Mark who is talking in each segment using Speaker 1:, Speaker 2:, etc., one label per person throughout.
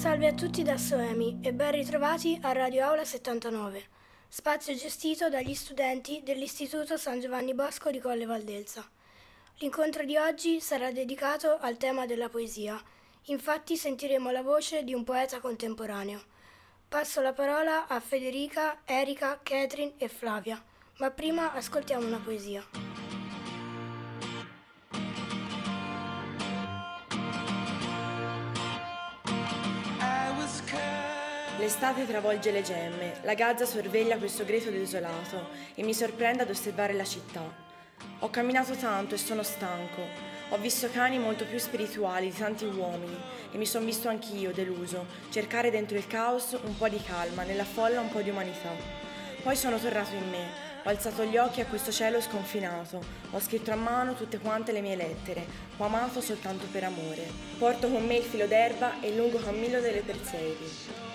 Speaker 1: Salve a tutti da Soemi e ben ritrovati a Radio Aula 79, spazio gestito dagli studenti dell'Istituto San Giovanni Bosco di Colle Valdelsa. L'incontro di oggi sarà dedicato al tema della poesia, infatti sentiremo la voce di un poeta contemporaneo. Passo la parola a Federica, Erika, Catherine e Flavia, ma prima ascoltiamo una poesia.
Speaker 2: L'estate travolge le gemme, la gazza sorveglia questo greto desolato e mi sorprende ad osservare la città. Ho camminato tanto e sono stanco. Ho visto cani molto più spirituali di tanti uomini e mi sono visto anch'io, deluso, cercare dentro il caos un po' di calma, nella folla un po' di umanità. Poi sono tornato in me, ho alzato gli occhi a questo cielo sconfinato, ho scritto a mano tutte quante le mie lettere, ho amato soltanto per amore. Porto con me il filo d'erba e il lungo cammino delle Perseidi.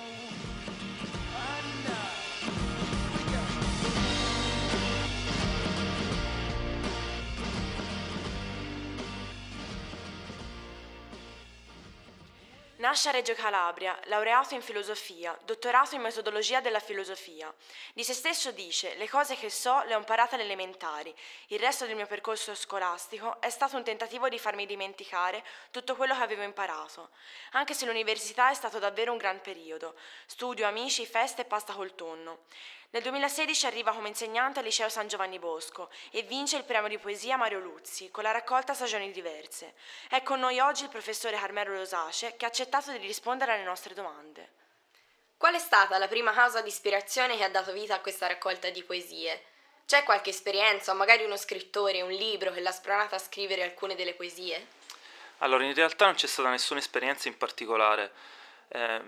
Speaker 2: Nasce a Reggio Calabria, laureato in filosofia, dottorato in metodologia della filosofia. Di se stesso dice: Le cose che so le ho imparate alle elementari. Il resto del mio percorso scolastico è stato un tentativo di farmi dimenticare tutto quello che avevo imparato. Anche se l'università è stato davvero un gran periodo. Studio, amici, feste e pasta col tonno. Nel 2016 arriva come insegnante al liceo San Giovanni Bosco e vince il premio di poesia Mario Luzzi con la raccolta Stagioni diverse. È con noi oggi il professore Carmelo Rosace che ha accettato di rispondere alle nostre domande.
Speaker 3: Qual è stata la prima causa di ispirazione che ha dato vita a questa raccolta di poesie? C'è qualche esperienza o magari uno scrittore, un libro che l'ha spronata a scrivere alcune delle poesie?
Speaker 4: Allora, in realtà non c'è stata nessuna esperienza in particolare. Eh,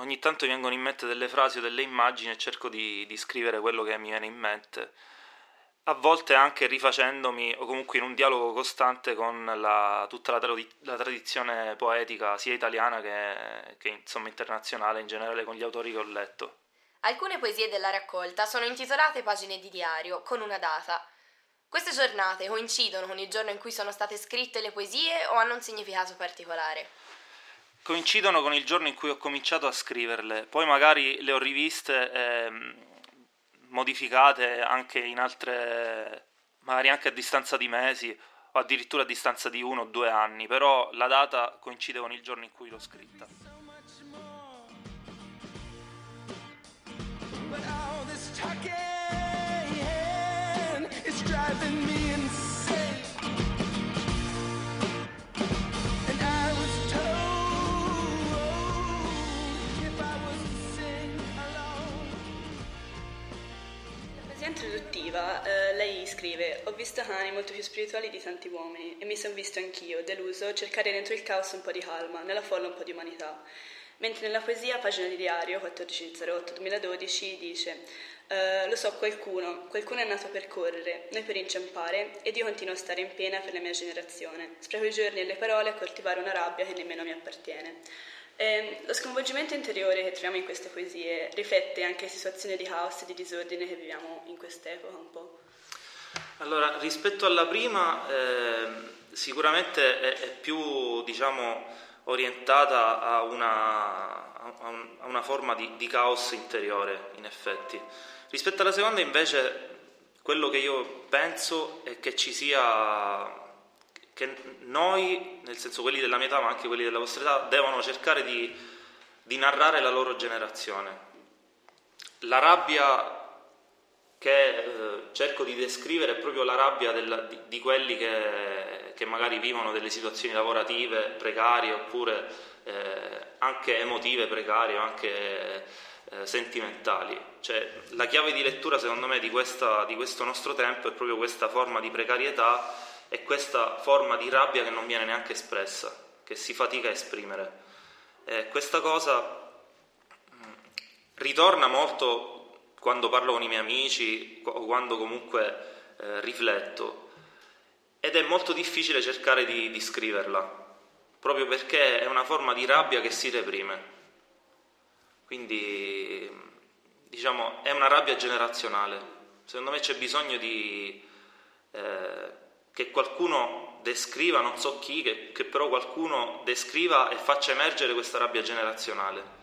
Speaker 4: ogni tanto mi vengono in mente delle frasi o delle immagini e cerco di, di scrivere quello che mi viene in mente. A volte anche rifacendomi o comunque in un dialogo costante con la, tutta la, tradi- la, tradizione poetica sia italiana che, che insomma, internazionale, in generale con gli autori che ho letto.
Speaker 3: Alcune poesie della raccolta sono intitolate pagine di diario con una data. Queste giornate coincidono con il giorno in cui sono state scritte le poesie o hanno un significato particolare?
Speaker 4: Coincidono con il giorno in cui ho cominciato a scriverle, poi magari le ho riviste eh, modificate anche in altre, magari anche a distanza di mesi o addirittura a distanza di uno o due anni, però la data coincide con il giorno in cui l'ho scritta.
Speaker 5: Visto cani molto più spirituali di tanti uomini e mi sono visto anch'io, deluso, cercare dentro il caos un po' di calma, nella folla un po' di umanità. Mentre nella poesia, pagina di diario 1408-2012, dice: eh, Lo so qualcuno, qualcuno è nato per correre, noi per inciampare, ed io continuo a stare in pena per la mia generazione. Spreco i giorni e le parole a coltivare una rabbia che nemmeno mi appartiene. Eh, lo sconvolgimento interiore che troviamo in queste poesie riflette anche la situazione di caos e di disordine che viviamo in quest'epoca un po'.
Speaker 4: Allora, rispetto alla prima, eh, sicuramente è, è, più, diciamo, orientata a una, a una forma di, di caos interiore, in effetti. Rispetto alla seconda, invece, quello che io penso è che ci sia che noi, nel senso quelli della mia età, ma anche quelli della vostra età, devono cercare di, di narrare la loro generazione. La rabbia che eh, cerco di descrivere proprio la rabbia della, di, di, quelli che, che, magari vivono delle situazioni lavorative precarie oppure eh, anche emotive precarie anche eh, sentimentali. Cioè, la chiave di lettura secondo me di, questa, di questo nostro tempo è proprio questa forma di precarietà è questa forma di rabbia che non viene neanche espressa, che si fatica a esprimere. Eh, questa cosa mm, ritorna molto quando parlo con i miei amici o quando comunque eh, rifletto ed è molto difficile cercare di, di scriverla, proprio perché è una forma di rabbia che si reprime. Quindi diciamo è una rabbia generazionale. Secondo me c'è bisogno di... Eh, che qualcuno descriva, non so chi, che, che però qualcuno descriva e faccia emergere questa rabbia generazionale.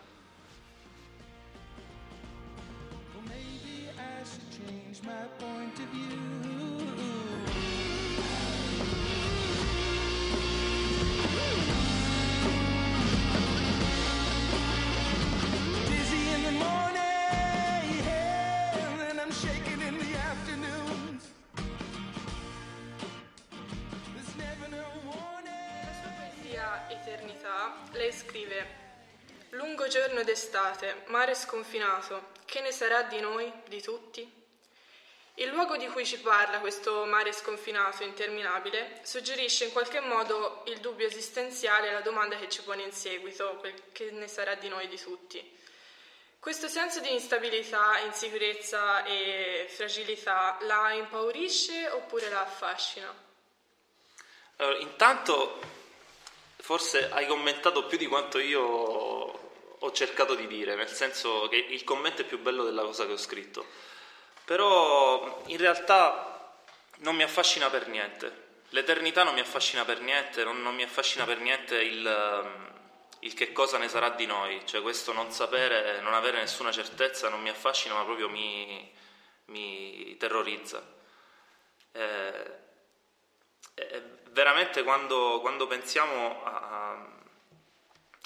Speaker 6: Lei scrive Lungo giorno d'estate, mare sconfinato, che ne sarà di noi, di tutti? Il luogo di cui ci parla questo mare sconfinato, interminabile, suggerisce in qualche modo il dubbio esistenziale e la domanda che ci pone in seguito, che ne sarà di noi, di tutti. Questo senso di instabilità, insicurezza e fragilità la impaurisce oppure la affascina?
Speaker 4: Allora, intanto forse hai commentato più di quanto io ho cercato di dire, nel senso che il commento è più bello della cosa che ho scritto. Però in realtà non mi affascina per niente. L'eternità non mi affascina per niente, non, non mi affascina per niente il, il, che cosa ne sarà di noi, cioè questo non sapere, non avere nessuna certezza non mi affascina ma proprio mi, mi terrorizza. Eh, veramente quando, quando pensiamo a,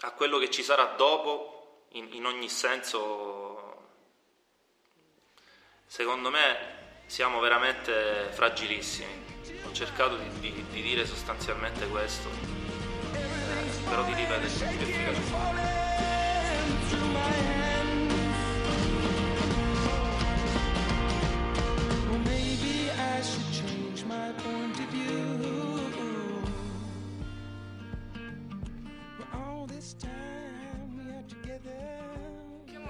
Speaker 4: a, quello che ci sarà dopo, in, in ogni senso, secondo me siamo veramente fragilissimi. Ho cercato di, di, di dire sostanzialmente questo, eh, però di ripetere più efficacemente.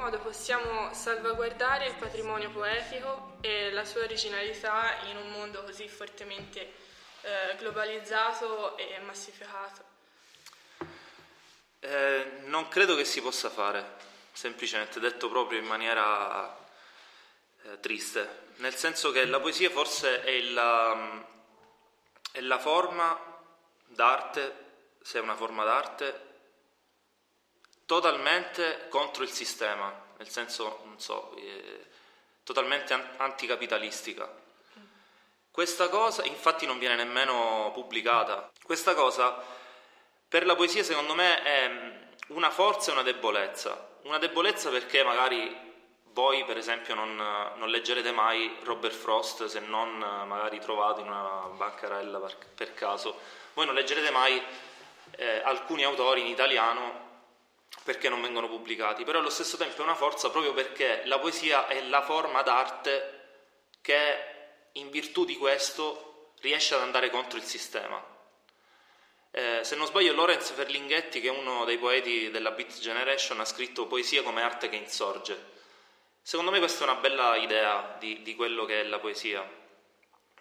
Speaker 6: Modo possiamo salvaguardare il patrimonio poetico e la sua originalità in un mondo così fortemente eh, globalizzato e massificato?
Speaker 4: Eh, non credo che si possa fare, semplicemente detto proprio in maniera eh, triste, nel senso che la poesia forse è la, è la forma d'arte, se è una forma d'arte, totalmente contro il sistema, nel senso, non so, eh, totalmente anticapitalistica. Questa cosa infatti non viene nemmeno pubblicata. Questa cosa per la poesia secondo me è una forza e una debolezza. Una debolezza perché magari voi per esempio non, non leggerete mai Robert Frost se non magari trovato in una bancarella per, per caso. Voi non leggerete mai eh, alcuni autori in italiano perché non vengono pubblicati, però allo stesso tempo è una forza proprio perché la poesia è la forma d'arte che in virtù di questo riesce ad andare contro il sistema. Eh, se non sbaglio Lorenz Ferlinghetti, che è uno dei poeti della Beat Generation, ha scritto poesia come arte che insorge. Secondo me questa è una bella idea di, di quello che è la poesia.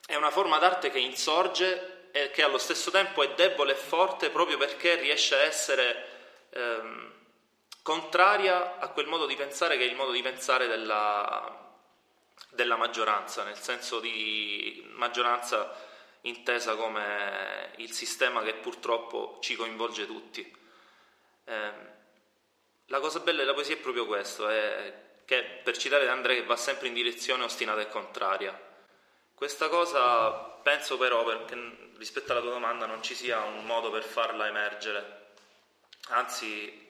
Speaker 4: È una forma d'arte che insorge e che allo stesso tempo è debole e forte proprio perché riesce a essere... Ehm, contraria a quel modo di pensare che è il modo di pensare della, della maggioranza, nel senso di maggioranza intesa come il sistema che purtroppo ci coinvolge tutti. Eh, la cosa bella della poesia è proprio questo, è che per citare Andrea che va sempre in direzione ostinata e contraria. Questa cosa penso però, perché rispetto alla tua domanda, non ci sia un modo per farla emergere, anzi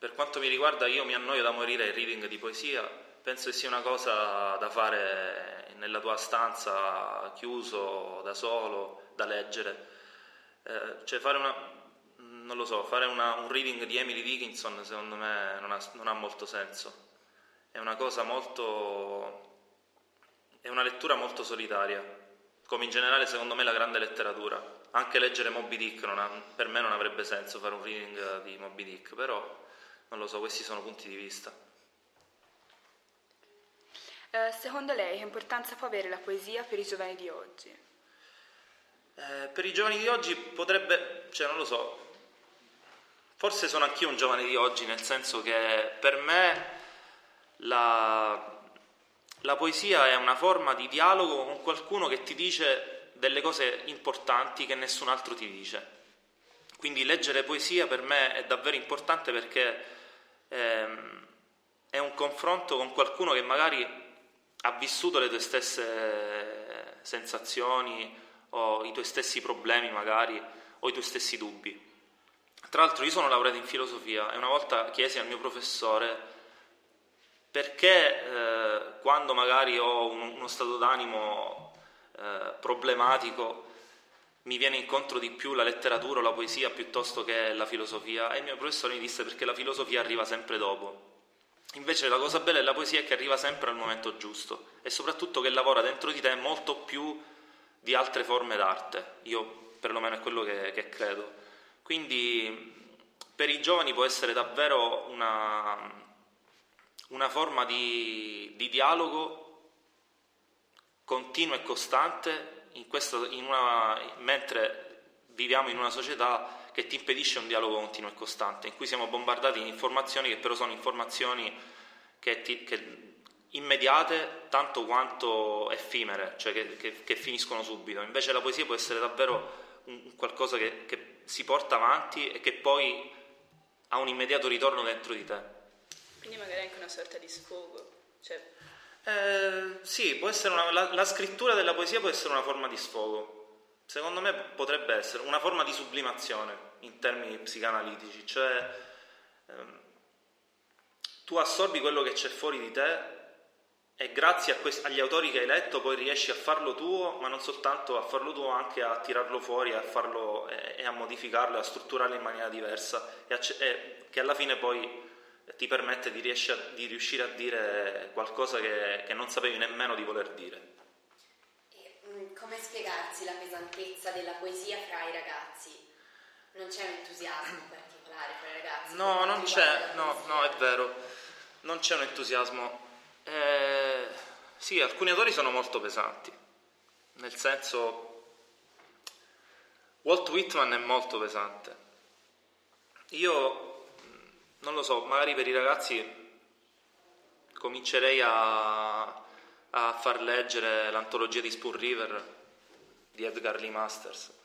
Speaker 4: per quanto mi riguarda io mi annoio da morire il reading di poesia, penso che sia una cosa da fare nella tua stanza, chiuso, da solo, da leggere. Eh, cioè fare una, non lo so, fare una, un reading di Emily Dickinson secondo me non ha, non ha molto senso. È una cosa molto... è una lettura molto solitaria, come in generale secondo me la grande letteratura. Anche leggere Moby Dick ha, per me non avrebbe senso fare un reading di Moby Dick, però non lo so, questi sono punti di vista.
Speaker 7: Eh, secondo lei che importanza può avere la poesia per i giovani di oggi?
Speaker 4: Eh, per i giovani di oggi potrebbe, cioè non lo so, forse sono anch'io un giovane di oggi, nel senso che per me la, la poesia è una forma di dialogo con qualcuno che ti dice delle cose importanti che nessun altro ti dice. Quindi leggere poesia per me è davvero importante perché ehm, è un confronto con qualcuno che magari ha vissuto le tue stesse sensazioni o i tuoi stessi problemi magari o i tuoi stessi dubbi. Tra l'altro io sono laureato in filosofia e una volta chiesi al mio professore perché eh, quando magari ho un, uno stato d'animo eh, problematico mi viene incontro di più la letteratura o la poesia piuttosto che la filosofia e il mio professore mi disse perché la filosofia arriva sempre dopo. Invece la cosa bella della poesia è che arriva sempre al momento giusto e soprattutto che lavora dentro di te molto più di altre forme d'arte. Io perlomeno è quello che, che credo. Quindi per i giovani può essere davvero una, una forma di, di, dialogo continuo e costante in questo, in una, mentre viviamo in una società che ti impedisce un dialogo continuo e costante, in cui siamo bombardati di informazioni che però sono informazioni che, ti, che immediate tanto quanto effimere, cioè che, che, che, finiscono subito. Invece la poesia può essere davvero un, qualcosa che, che, si porta avanti e che poi ha un immediato ritorno dentro di te.
Speaker 5: Quindi magari anche una sorta di sfogo. Cioè...
Speaker 4: Eh, sì, una, la, la scrittura della poesia può essere una forma di sfogo. Secondo me potrebbe essere una forma di sublimazione in termini psicanalitici, cioè ehm, tu assorbi quello che c'è fuori di te e grazie quest- agli autori che hai letto poi riesci a farlo tuo, ma non soltanto a farlo tuo, anche a tirarlo fuori a farlo, e, e, a modificarlo, a strutturarlo in maniera diversa e, a, e che alla fine poi ti permette di, a, di riuscire a dire qualcosa che, che non sapevi nemmeno di voler dire.
Speaker 3: Come spiegarsi la pesantezza della poesia fra i ragazzi? Non c'è un entusiasmo particolare fra i ragazzi?
Speaker 4: No, non c'è, no, no, è vero, non c'è un entusiasmo. Eh, sì, alcuni autori sono molto pesanti, nel senso Walt Whitman è molto pesante. Io non lo so, magari per i ragazzi comincerei a, a far leggere l'antologia di Spoon River di Edgar Lee Masters.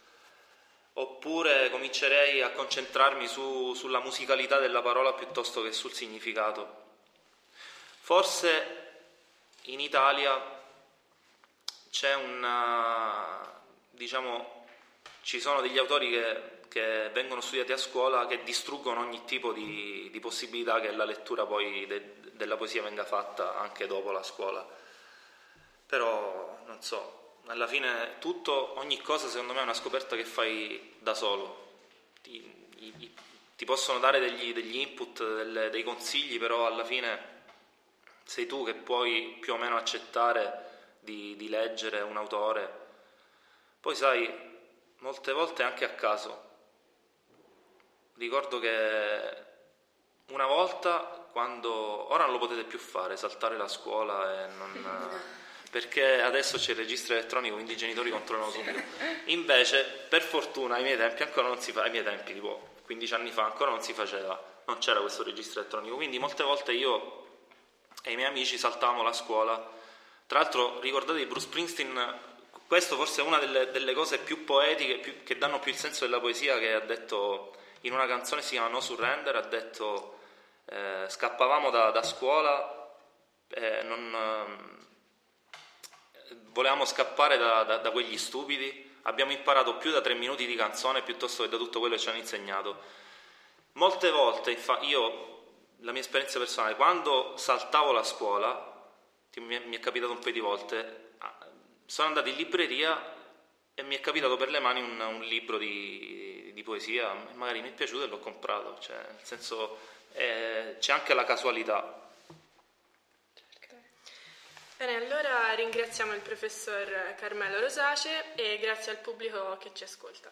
Speaker 4: Oppure comincerei a concentrarmi su, sulla musicalità della parola piuttosto che sul significato. Forse in Italia c'è una, diciamo, ci sono degli autori che, che, vengono studiati a scuola che distruggono ogni tipo di, di possibilità che la lettura poi de, della poesia venga fatta anche dopo la scuola. Però non so, alla fine tutto, ogni cosa secondo me è una scoperta che fai da solo. Ti, ti possono dare degli, degli input, delle, dei consigli, però alla fine sei tu che puoi più o meno accettare di, di leggere un autore. Poi sai, molte volte anche a caso. Ricordo che una volta, quando ora non lo potete più fare, saltare la scuola e non perché adesso c'è il registro elettronico, quindi i genitori controllano subito. Invece, per fortuna, ai miei tempi ancora non si fa, ai miei tempi, tipo 15 anni fa, ancora non si faceva, non c'era questo registro elettronico, quindi molte volte io e i miei amici saltavamo la scuola. Tra l'altro, ricordate Bruce Springsteen, questo forse è una delle, delle cose più poetiche, più, che danno più il senso della poesia, che ha detto in una canzone si chiama No Surrender, ha detto eh, scappavamo da, da scuola, eh, non volevamo scappare da, da, da, quegli stupidi, abbiamo imparato più da tre minuti di canzone piuttosto che da tutto quello che ci hanno insegnato. Molte volte, infatti, io, la mia esperienza personale, quando saltavo la scuola, mi è, mi è capitato un paio di volte, ah, sono andato in libreria e mi è capitato per le mani un, un libro di, di, poesia, magari mi è piaciuto e l'ho comprato, cioè, nel senso eh, c'è anche la casualità
Speaker 6: Bene, allora ringraziamo il professor Carmelo Rosace e grazie al pubblico che ci ascolta.